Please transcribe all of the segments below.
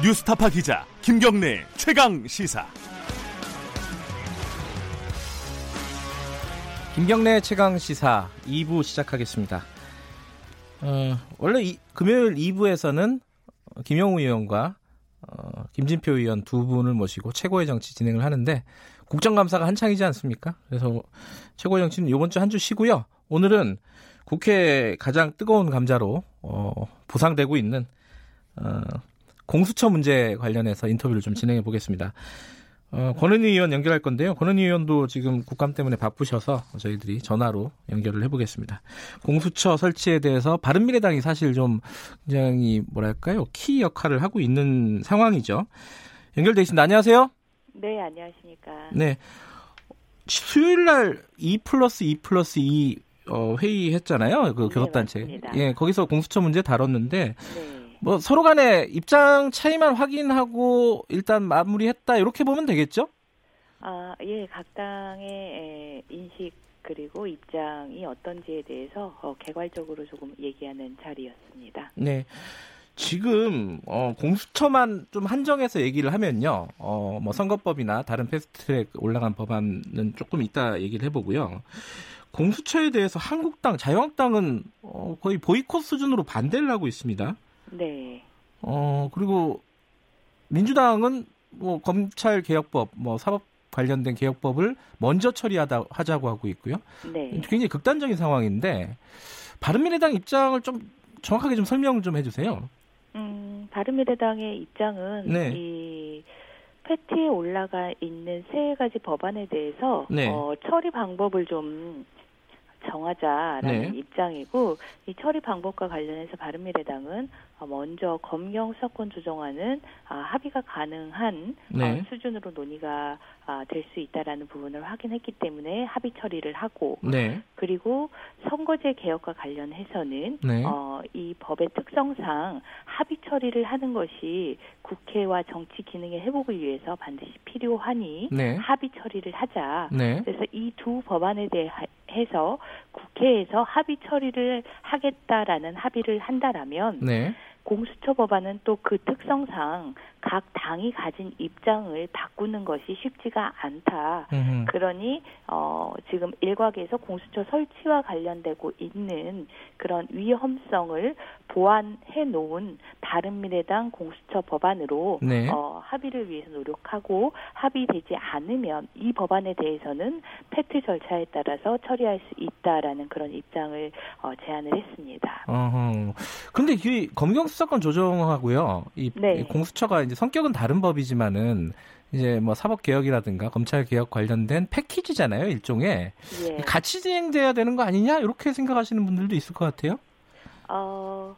뉴스타파 기자 김경래 최강 시사. 김경래 최강 시사 2부 시작하겠습니다. 어, 원래 이, 금요일 2부에서는 김영우 의원과 어, 김진표 의원 두 분을 모시고 최고의 정치 진행을 하는데 국정감사가 한창이지 않습니까? 그래서 최고의 정치는 이번 주 한주 쉬고요. 오늘은 국회 가장 뜨거운 감자로 어, 보상되고 있는 어, 공수처 문제 관련해서 인터뷰를 좀 진행해 보겠습니다. 어, 권은희 의원 연결할 건데요. 권은희 의원도 지금 국감 때문에 바쁘셔서 저희들이 전화로 연결을 해보겠습니다. 공수처 설치에 대해서 바른미래당이 사실 좀 굉장히 뭐랄까요 키 역할을 하고 있는 상황이죠. 연결돼 있습니다. 안녕하세요. 네, 안녕하십니까. 네. 수요일 날2 플러스 2 플러스 2 어, 회의 했잖아요. 그 교섭단체. 네, 예, 거기서 공수처 문제 다뤘는데 네. 뭐 서로 간에 입장 차이만 확인하고 일단 마무리했다 이렇게 보면 되겠죠? 아, 예, 각 당의 인식 그리고 입장이 어떤지에 대해서 어, 개괄적으로 조금 얘기하는 자리였습니다. 네. 지금 어, 공수처만 좀 한정해서 얘기를 하면요, 어, 뭐 선거법이나 다른 패스트트랙 올라간 법안은 조금 이따 얘기를 해보고요. 공수처에 대해서 한국당, 자유한국당은 어, 거의 보이콧 수준으로 반대를 하고 있습니다. 네. 어 그리고 민주당은 뭐 검찰 개혁법, 뭐 사법 관련된 개혁법을 먼저 처리하다 하자고 하고 있고요. 네. 굉장히 극단적인 상황인데 바른미래당 입장을 좀 정확하게 좀 설명 좀 해주세요. 음, 바른미래당의 입장은 네. 이 패티에 올라가 있는 세 가지 법안에 대해서 네. 어, 처리 방법을 좀 정하자라는 네. 입장이고 이 처리 방법과 관련해서 바른미래당은 어, 먼저 검경 수사권 조정안은 아, 합의가 가능한 어, 네. 수준으로 논의가 아, 될수 있다라는 부분을 확인했기 때문에 합의 처리를 하고 네. 그리고 선거제 개혁과 관련해서는 네. 어, 이 법의 특성상 합의 처리를 하는 것이 국회와 정치 기능의 회복을 위해서 반드시 필요하니 네. 합의 처리를 하자. 네. 그래서 이 두 법안에 대해서 국회에서 합의 처리를 하겠다라는 합의를 한다라면 네. 공수처 법안은 또 그 특성상 각 당이 가진 입장을 바꾸는 것이 쉽지가 않다. 음흠. 그러니 어 지금 일각에서 공수처 설치와 관련되고 있는 그런 위험성을 보완해 놓은 바른미래당 공수처 법안으로 네. 어 합의를 위해서 노력하고 합의되지 않으면 이 법안에 대해서는 패트 절차에 따라서 처리할 수 있다라는 그런 입장을 어 제안을 했습니다. 어허. 근데 이 검경 수사권 조정하고요. 이 네. 공수처가 이제 성격은 다른 법이지만은 이제 뭐 사법 개혁이라든가 검찰 개혁 관련된 패키지잖아요, 일종의. 예. 같이 진행돼야 되는 거 아니냐? 이렇게 생각하시는 분들도 있을 것 같아요. 어,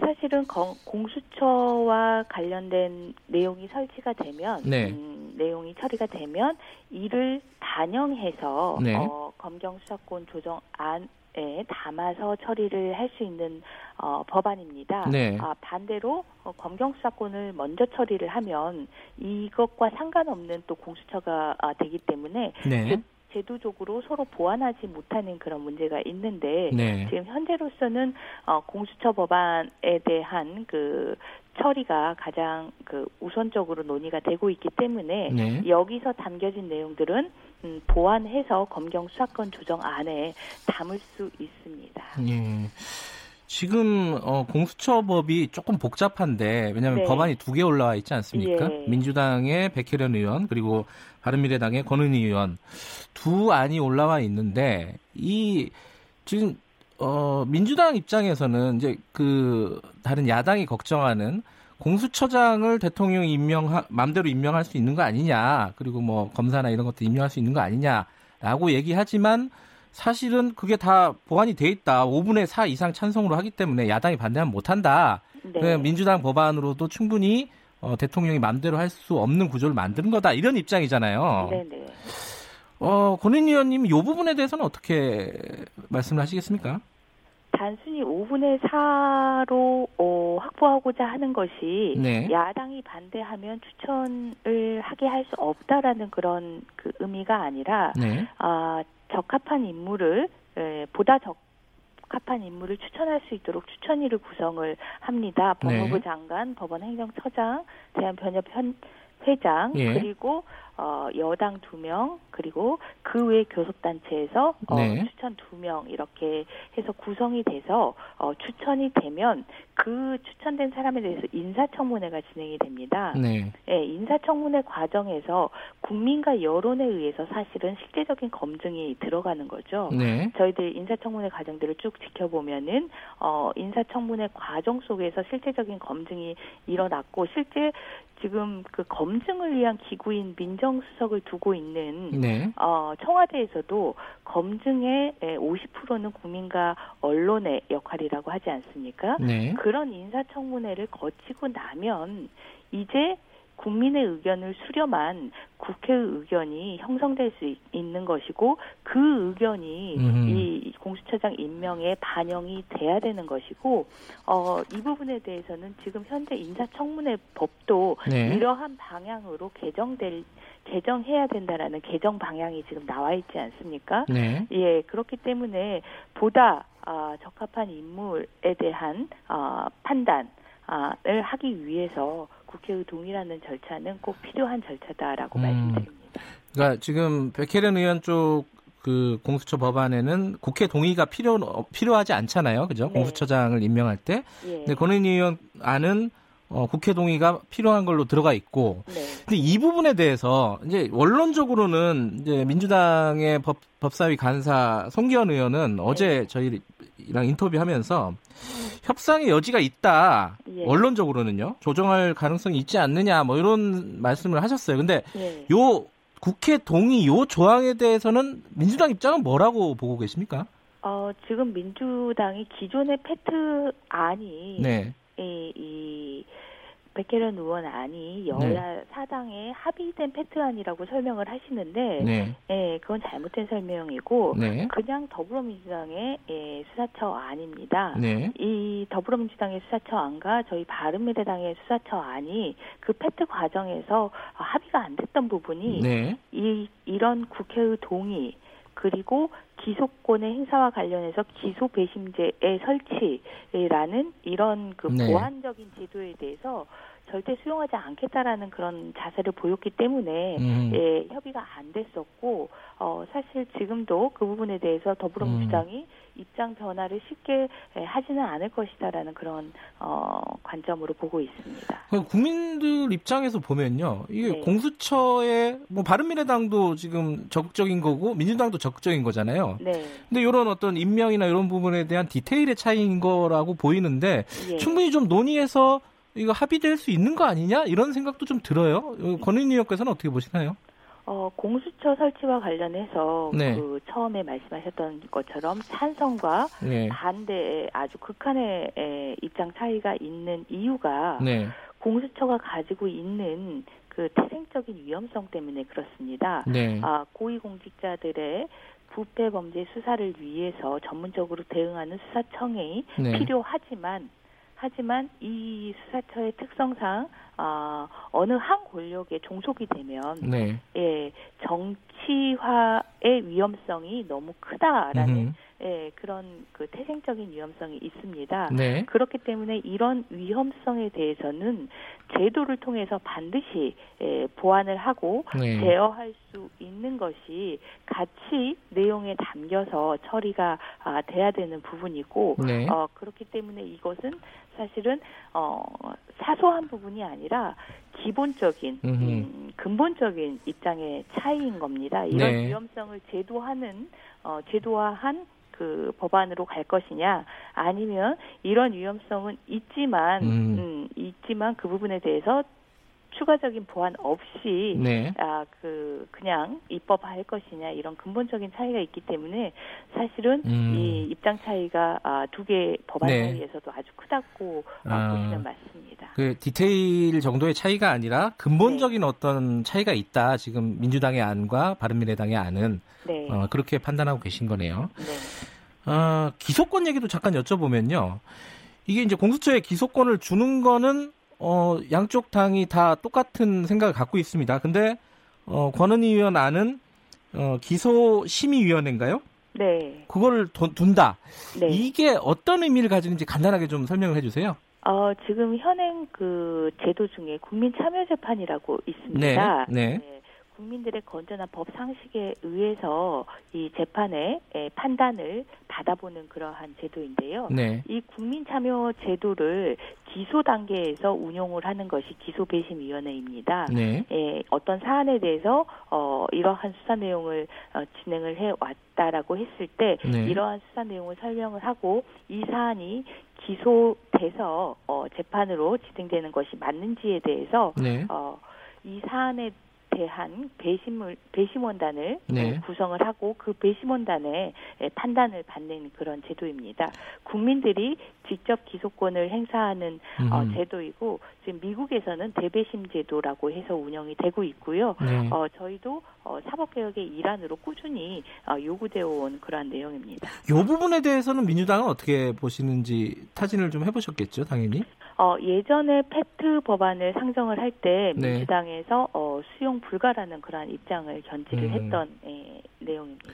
사실은 공수처와 관련된 내용이 설치가 되면 네. 음, 내용이 처리가 되면 이를 반영해서 네. 어, 검경 수사권 조정안 에 담아서 처리를 할 수 있는 어, 법안입니다. 네. 아, 반대로 어, 검경 수사권을 먼저 처리를 하면 이것과 상관없는 또 공수처가 아, 되기 때문에 네. 제도적으로 서로 보완하지 못하는 그런 문제가 있는데 네. 지금 현재로서는 어, 공수처 법안에 대한 그 처리가 가장 그 우선적으로 논의가 되고 있기 때문에 네. 여기서 담겨진 내용들은 음, 보완해서 검경 수사권 조정 안에 담을 수 있습니다. 예. 지금 어, 공수처법이 조금 복잡한데 왜냐하면 네. 법안이 두 개 올라와 있지 않습니까? 예. 민주당의 백혜련 의원 그리고 바른미래당의 권은희 의원 두 안이 올라와 있는데 이 지금 어, 민주당 입장에서는 이제 그 다른 야당이 걱정하는 공수처장을 대통령이 임명 맘대로 임명할 수 있는 거 아니냐 그리고 뭐 검사나 이런 것도 임명할 수 있는 거 아니냐라고 얘기하지만 사실은 그게 다 보완이 돼 있다. 5분의 4 이상 찬성으로 하기 때문에 야당이 반대하면 못한다. 네. 민주당 법안으로도 충분히 어, 대통령이 마음대로 할 수 없는 구조를 만드는 거다. 이런 입장이잖아요. 네네. 어, 권인 의원님 이 부분에 대해서는 어떻게 말씀을 하시겠습니까? 단순히 5분의 4로 어, 확보하고자 하는 것이 네. 야당이 반대하면 추천을 하게 할 수 없다라는 그런 그 의미가 아니라 네. 아, 적합한 인물을 에, 보다 적 적합한 인물을 추천할 수 있도록 추천위를 구성을 합니다. 법무부 네. 장관, 법원 행정처장, 대한변협 회장 예. 그리고 어, 여당 두 명, 그리고 그 외 교섭단체에서 어, 네. 추천 두 명 이렇게 해서 구성이 돼서 어, 추천이 되면 그 추천된 사람에 대해서 인사청문회가 진행이 됩니다. 네. 예, 인사청문회 과정에서 국민과 여론에 의해서 사실은 실제적인 검증이 들어가는 거죠. 네. 저희들 인사청문회 과정들을 쭉 지켜보면은 어, 인사청문회 과정 속에서 실제적인 검증이 일어났고 실제 지금 그 검증을 위한 기구인 민정수석을 두고 있는 네. 어, 청와대에서도 검증의 50%는 국민과 언론의 역할이라고 하지 않습니까? 네. 그런 인사청문회를 거치고 나면 이제 국민의 의견을 수렴한 국회의 의견이 형성될 수 있는 것이고 그 의견이 음. 이 공수처장 임명에 반영이 돼야 되는 것이고 어, 이 부분에 대해서는 지금 현재 인사청문회 법도 네. 이러한 방향으로 개정될 개정해야 된다라는 개정 방향이 지금 나와 있지 않습니까? 네. 예, 그렇기 때문에 보다 어, 적합한 인물에 대한 어, 판단을 하기 위해서 국회의 동의라는 절차는 꼭 필요한 절차다라고 음. 말씀드립니다. 그러니까 지금 백혜련 의원 쪽 그 공수처 법안에는 국회 동의가 필요 필요하지 않잖아요, 그죠? 네. 공수처장을 임명할 때. 예. 근데 권은희 의원 안은 어, 국회 동의가 필요한 걸로 들어가 있고. 네. 근데 이 부분에 대해서 이제 원론적으로는 이제 민주당의 법, 법사위 간사 송기현 의원은 네. 어제 저희 랑 인터뷰하면서 협상의 여지가 있다. 예. 원론적으로는요. 조정할 가능성이 있지 않느냐 뭐 이런 말씀을 하셨어요. 근데 예. 요 국회 동의 요 조항에 대해서는 민주당 입장은 뭐라고 보고 계십니까? 어, 지금 민주당이 기존의 패트 안이 네. 이, 이 백혜련 의원 안이 여야 네. 사당의 합의된 패트안이라고 설명을 하시는데, 네. 예, 그건 잘못된 설명이고, 네. 그냥 더불어민주당의 예, 수사처 안입니다. 네. 이 더불어민주당의 수사처 안과 저희 바른미래당의 수사처 안이 그 패트 과정에서 합의가 안 됐던 부분이 네. 이 이런 국회의 동의 그리고 기소권의 행사와 관련해서 기소 배심제의 설치라는 이런 그 네. 보완적인 제도에 대해서 절대 수용하지 않겠다라는 그런 자세를 보였기 때문에 음. 예, 협의가 안 됐었고 어, 사실 지금도 그 부분에 대해서 더불어민주당이 음. 입장 변화를 쉽게 예, 하지는 않을 것이다라는 그런 어, 관점으로 보고 있습니다. 국민들 입장에서 보면요, 이게 네. 공수처에 뭐 바른미래당도 지금 적극적인 거고 민주당도 적극적인 거잖아요. 네. 근데 이런 어떤 임명이나 이런 부분에 대한 디테일의 차이인 거라고 보이는데 예. 충분히 좀 논의해서 이거 합의될 수 있는 거 아니냐 이런 생각도 좀 들어요. 권은희 의원께서는 어떻게 보시나요? 어, 공수처 설치와 관련해서 네. 그 처음에 말씀하셨던 것처럼 찬성과 네. 반대의 아주 극한의 입장 차이가 있는 이유가 네. 공수처가 가지고 있는 그 태생적인 위험성 때문에 그렇습니다. 네. 아, 고위공직자들의 부패 범죄 수사를 위해서 전문적으로 대응하는 수사청이 네. 필요하지만 하지만 이 수사처의 특성상 어, 어느 한 권력에 종속이 되면 네. 예, 정치화의 위험성이 너무 크다라는 음흠. 예, 그런 그 태생적인 위험성이 있습니다. 네. 그렇기 때문에 이런 위험성에 대해서는 제도를 통해서 반드시 예, 보완을 하고 네. 제어할 수 있는 것이 같이 내용에 담겨서 처리가 아, 돼야 되는 부분이고 네. 어, 그렇기 때문에 이것은 사실은 어, 사소한 부분이 아니라 기본적인 음, 근본적인 입장의 차이인 겁니다. 이런 네. 위험성을 제도하는 어, 제도화한 그 법안으로 갈 것이냐 아니면 이런 위험성은 있지만 음. 음, 있지만 그 부분에 대해서 추가적인 보완 없이 네. 아, 그 그냥 입법할 것이냐 이런 근본적인 차이가 있기 때문에 사실은 음. 이 입장 차이가 아, 두개 법안 네. 사이에서도 아주 크다고 아, 보시면 맞습니다. 그 디테일 정도의 차이가 아니라 근본적인 네. 어떤 차이가 있다. 지금 민주당의 안과 바른미래당의 안은 네. 어, 그렇게 판단하고 계신 거네요. 네. 어, 기소권 얘기도 잠깐 여쭤보면요. 이게 이제 공수처에 기소권을 주는 거는 어, 양쪽 당이 다 똑같은 생각을 갖고 있습니다. 근데 어, 권은희 의원 안은 어, 기소 심의위원회인가요? 네. 그걸 둔다. 네. 이게 어떤 의미를 가지는지 간단하게 좀 설명을 해주세요. 어, 지금 현행 그 제도 중에 국민 참여 재판이라고 있습니다. 네. 네. 네. 국민들의 건전한 법 상식에 의해서 이 재판의 판단을 받아보는 그러한 제도인데요. 네. 이 국민 참여 제도를 기소 단계에서 운용을 하는 것이 기소 배심 위원회입니다. 네. 예, 어떤 사안에 대해서 어, 이러한 수사 내용을 어, 진행을 해 왔다라고 했을 때 네. 이러한 수사 내용을 설명을 하고 이 사안이 기소돼서 어, 재판으로 진행되는 것이 맞는지에 대해서 네. 어, 이 사안에 대한 배심을 배심원단을 네. 구성을 하고 그 배심원단의 판단을 받는 그런 제도입니다. 국민들이 직접 기소권을 행사하는 어, 제도이고 지금 미국에서는 대배심 제도라고 해서 운영이 되고 있고요. 네. 어, 저희도 어, 사법개혁의 일환으로 꾸준히 어, 요구되어 온 그러한 내용입니다. 이 부분에 대해서는 민주당은 어떻게 보시는지 타진을 좀 해보셨겠죠, 당연히? 어, 예전에 페트 법안을 상정을 할때 네. 민주당에서 어, 수용 불가라는 그러한 입장을 견지를 음. 했던 예, 내용입니다.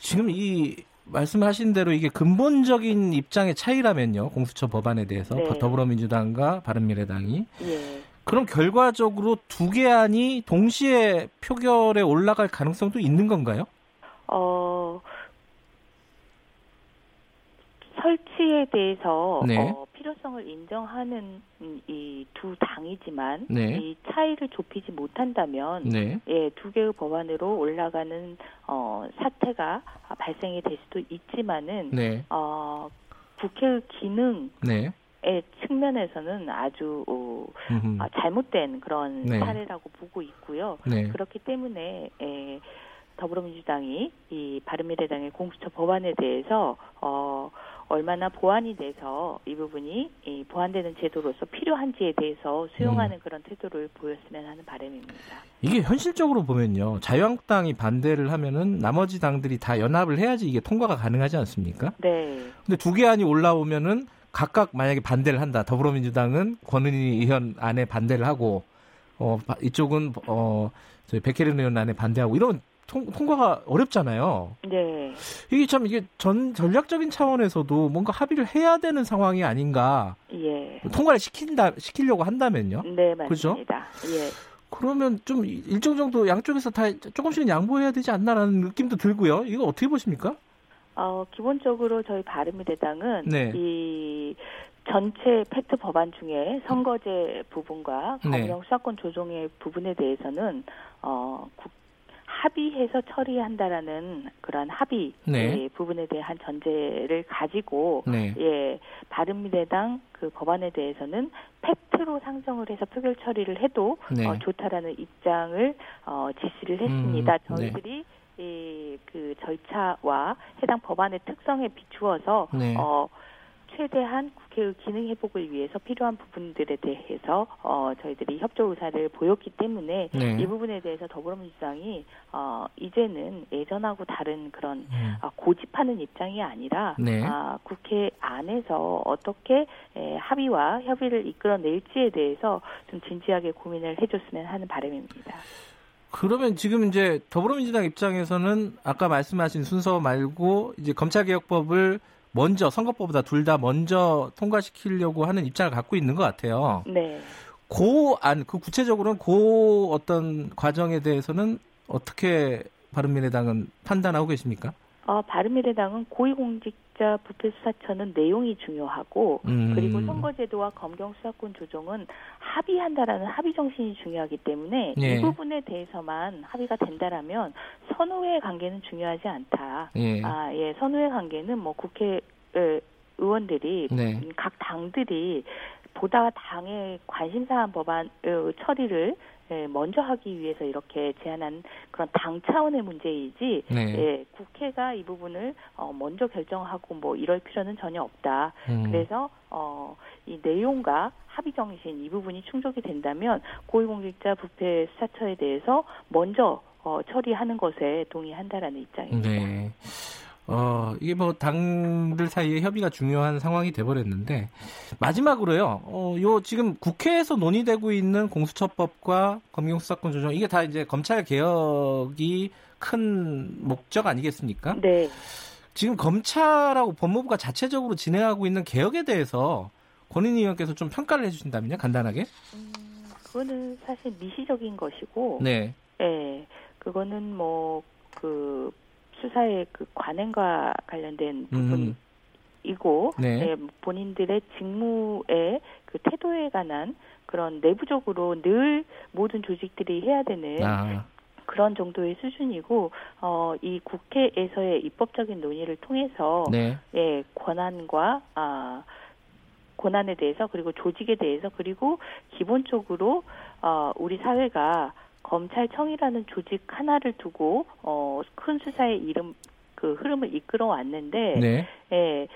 지금 이 말씀하신 대로 이게 근본적인 입장의 차이라면요. 공수처 법안에 대해서 네. 더불어민주당과 바른미래당이 예. 그럼 결과적으로 두 개안이 동시에 표결에 올라갈 가능성도 있는 건가요? 어, 설치에 대해서 네. 어, 필요성을 인정하는 이 두 당이지만 네. 이 차이를 좁히지 못한다면 네. 예, 두 개의 법안으로 올라가는 어, 사태가 발생이 될 수도 있지만은 네. 어, 국회의 기능 의 네. 측면에서는 아주 어, 아, 잘못된 그런 네. 사례라고 보고 있고요. 네. 그렇기 때문에 에, 더불어민주당이 이 바른미래당의 공수처 법안에 대해서 어, 얼마나 보완이 돼서 이 부분이 이 보완되는 제도로서 필요한지에 대해서 수용하는 음. 그런 태도를 보였으면 하는 바람입니다. 이게 현실적으로 보면요. 자유한국당이 반대를 하면은 나머지 당들이 다 연합을 해야지 이게 통과가 가능하지 않습니까? 네. 근데 두 개 안이 올라오면은 각각 만약에 반대를 한다. 더불어민주당은 권은희 의원 안에 반대를 하고 어 이쪽은 어 저희 백혜련 의원 안에 반대하고 이런 통, 통과가 어렵잖아요. 네. 이게 참 이게 전 전략적인 차원에서도 뭔가 합의를 해야 되는 상황이 아닌가. 예. 통과를 시킨다 시키려고 한다면요. 네, 맞습니다. 그죠? 예. 그러면 좀 일정 정도 양쪽에서 다 조금씩은 양보해야 되지 않나라는 느낌도 들고요. 이거 어떻게 보십니까? 어, 기본적으로 저희 바른미래당은 네. 이 전체 팩트 법안 중에 선거제 부분과 네. 검경 수사권 조정의 부분에 대해서는 어, 국, 합의해서 처리한다라는 그런 합의 네. 예, 부분에 대한 전제를 가지고 네. 예 바른미래당 그 법안에 대해서는 팩트로 상정을 해서 표결 처리를 해도 네. 어, 좋다라는 입장을 어, 지시를 했습니다. 음, 네. 저희들이 이, 그 절차와 해당 법안의 특성에 비추어서 네. 어, 최대한 국회의 기능 회복을 위해서 필요한 부분들에 대해서 어, 저희들이 협조 의사를 보였기 때문에 네. 이 부분에 대해서 더불어민주당이 어, 이제는 예전하고 다른 그런 음. 어, 고집하는 입장이 아니라 네. 아, 국회 안에서 어떻게 에, 합의와 협의를 이끌어낼지에 대해서 좀 진지하게 고민을 해줬으면 하는 바람입니다. 그러면 지금 이제 더불어민주당 입장에서는 아까 말씀하신 순서 말고 이제 검찰개혁법을 먼저 선거법보다 둘 다 먼저 통과시키려고 하는 입장을 갖고 있는 것 같아요. 네. 고안 그 구체적으로는 고 어떤 과정에 대해서는 어떻게 바른미래당은 판단하고 계십니까? 어, 바른미래당은 고위공직자 부패수사처는 내용이 중요하고 음. 그리고 선거제도와 검경 수사권 조정은 합의한다라는 합의 정신이 중요하기 때문에 예. 이 부분에 대해서만 합의가 된다라면 선후의 관계는 중요하지 않다. 예. 아, 예, 선후의 관계는 뭐 국회 의원들이 네. 각 당들이 보다 당의 관심사한 법안 어, 처리를 예, 먼저 하기 위해서 이렇게 제안한 그런 당 차원의 문제이지 네. 예, 국회가 이 부분을 어, 먼저 결정하고 뭐 이럴 필요는 전혀 없다. 음. 그래서 어, 이 내용과 합의 정신 이 부분이 충족이 된다면 고위공직자 부패 수사처에 대해서 먼저 어, 처리하는 것에 동의한다라는 입장입니다. 네. 어, 이게 뭐 당들 사이에 협의가 중요한 상황이 돼버렸는데 마지막으로요. 어, 요 지금 국회에서 논의되고 있는 공수처법과 검경수사권 조정 이게 다 이제 검찰 개혁이 큰 목적 아니겠습니까? 네. 지금 검찰하고 법무부가 자체적으로 진행하고 있는 개혁에 대해서 권인희 의원께서 좀 평가를 해주신다면요, 간단하게? 음, 그거는 사실 미시적인 것이고, 네, 예, 그거는 뭐그 수사의 그 관행과 관련된 부분. 이고 네. 예, 본인들의 직무의 그 태도에 관한 그런 내부적으로 늘 모든 조직들이 해야 되는 아. 그런 정도의 수준이고 어, 이 국회에서의 입법적인 논의를 통해서 네. 예, 권한과 아 권한에 대해서 그리고 조직에 대해서 그리고 기본적으로 어, 우리 사회가 검찰청이라는 조직 하나를 두고 어, 큰 수사의 이름 그 흐름을 이끌어 왔는데 네. 예.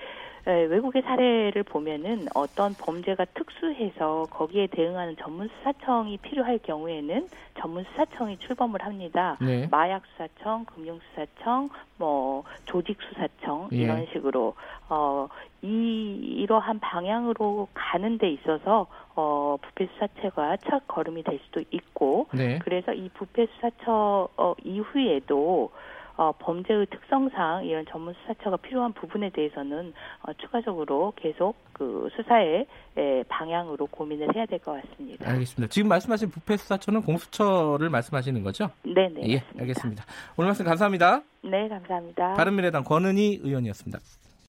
외국의 사례를 보면은 어떤 범죄가 특수해서 거기에 대응하는 전문 수사청이 필요할 경우에는 전문 수사청이 출범을 합니다. 네. 마약 수사청, 금융 수사청, 뭐 조직 수사청 예. 이런 식으로 어 이, 이러한 방향으로 가는 데 있어서, 어, 부패 수사처가 첫 걸음이 될 수도 있고, 네. 그래서 이 부패 수사처 어, 이후에도, 어, 범죄의 특성상 이런 전문 수사처가 필요한 부분에 대해서는 어, 추가적으로 계속 그 수사의 에, 방향으로 고민을 해야 될 것 같습니다. 알겠습니다. 지금 말씀하신 부패 수사처는 공수처를 말씀하시는 거죠? 네 네. 예, 알겠습니다. 오늘 말씀 감사합니다. 네, 감사합니다. 바른미래당 권은희 의원이었습니다.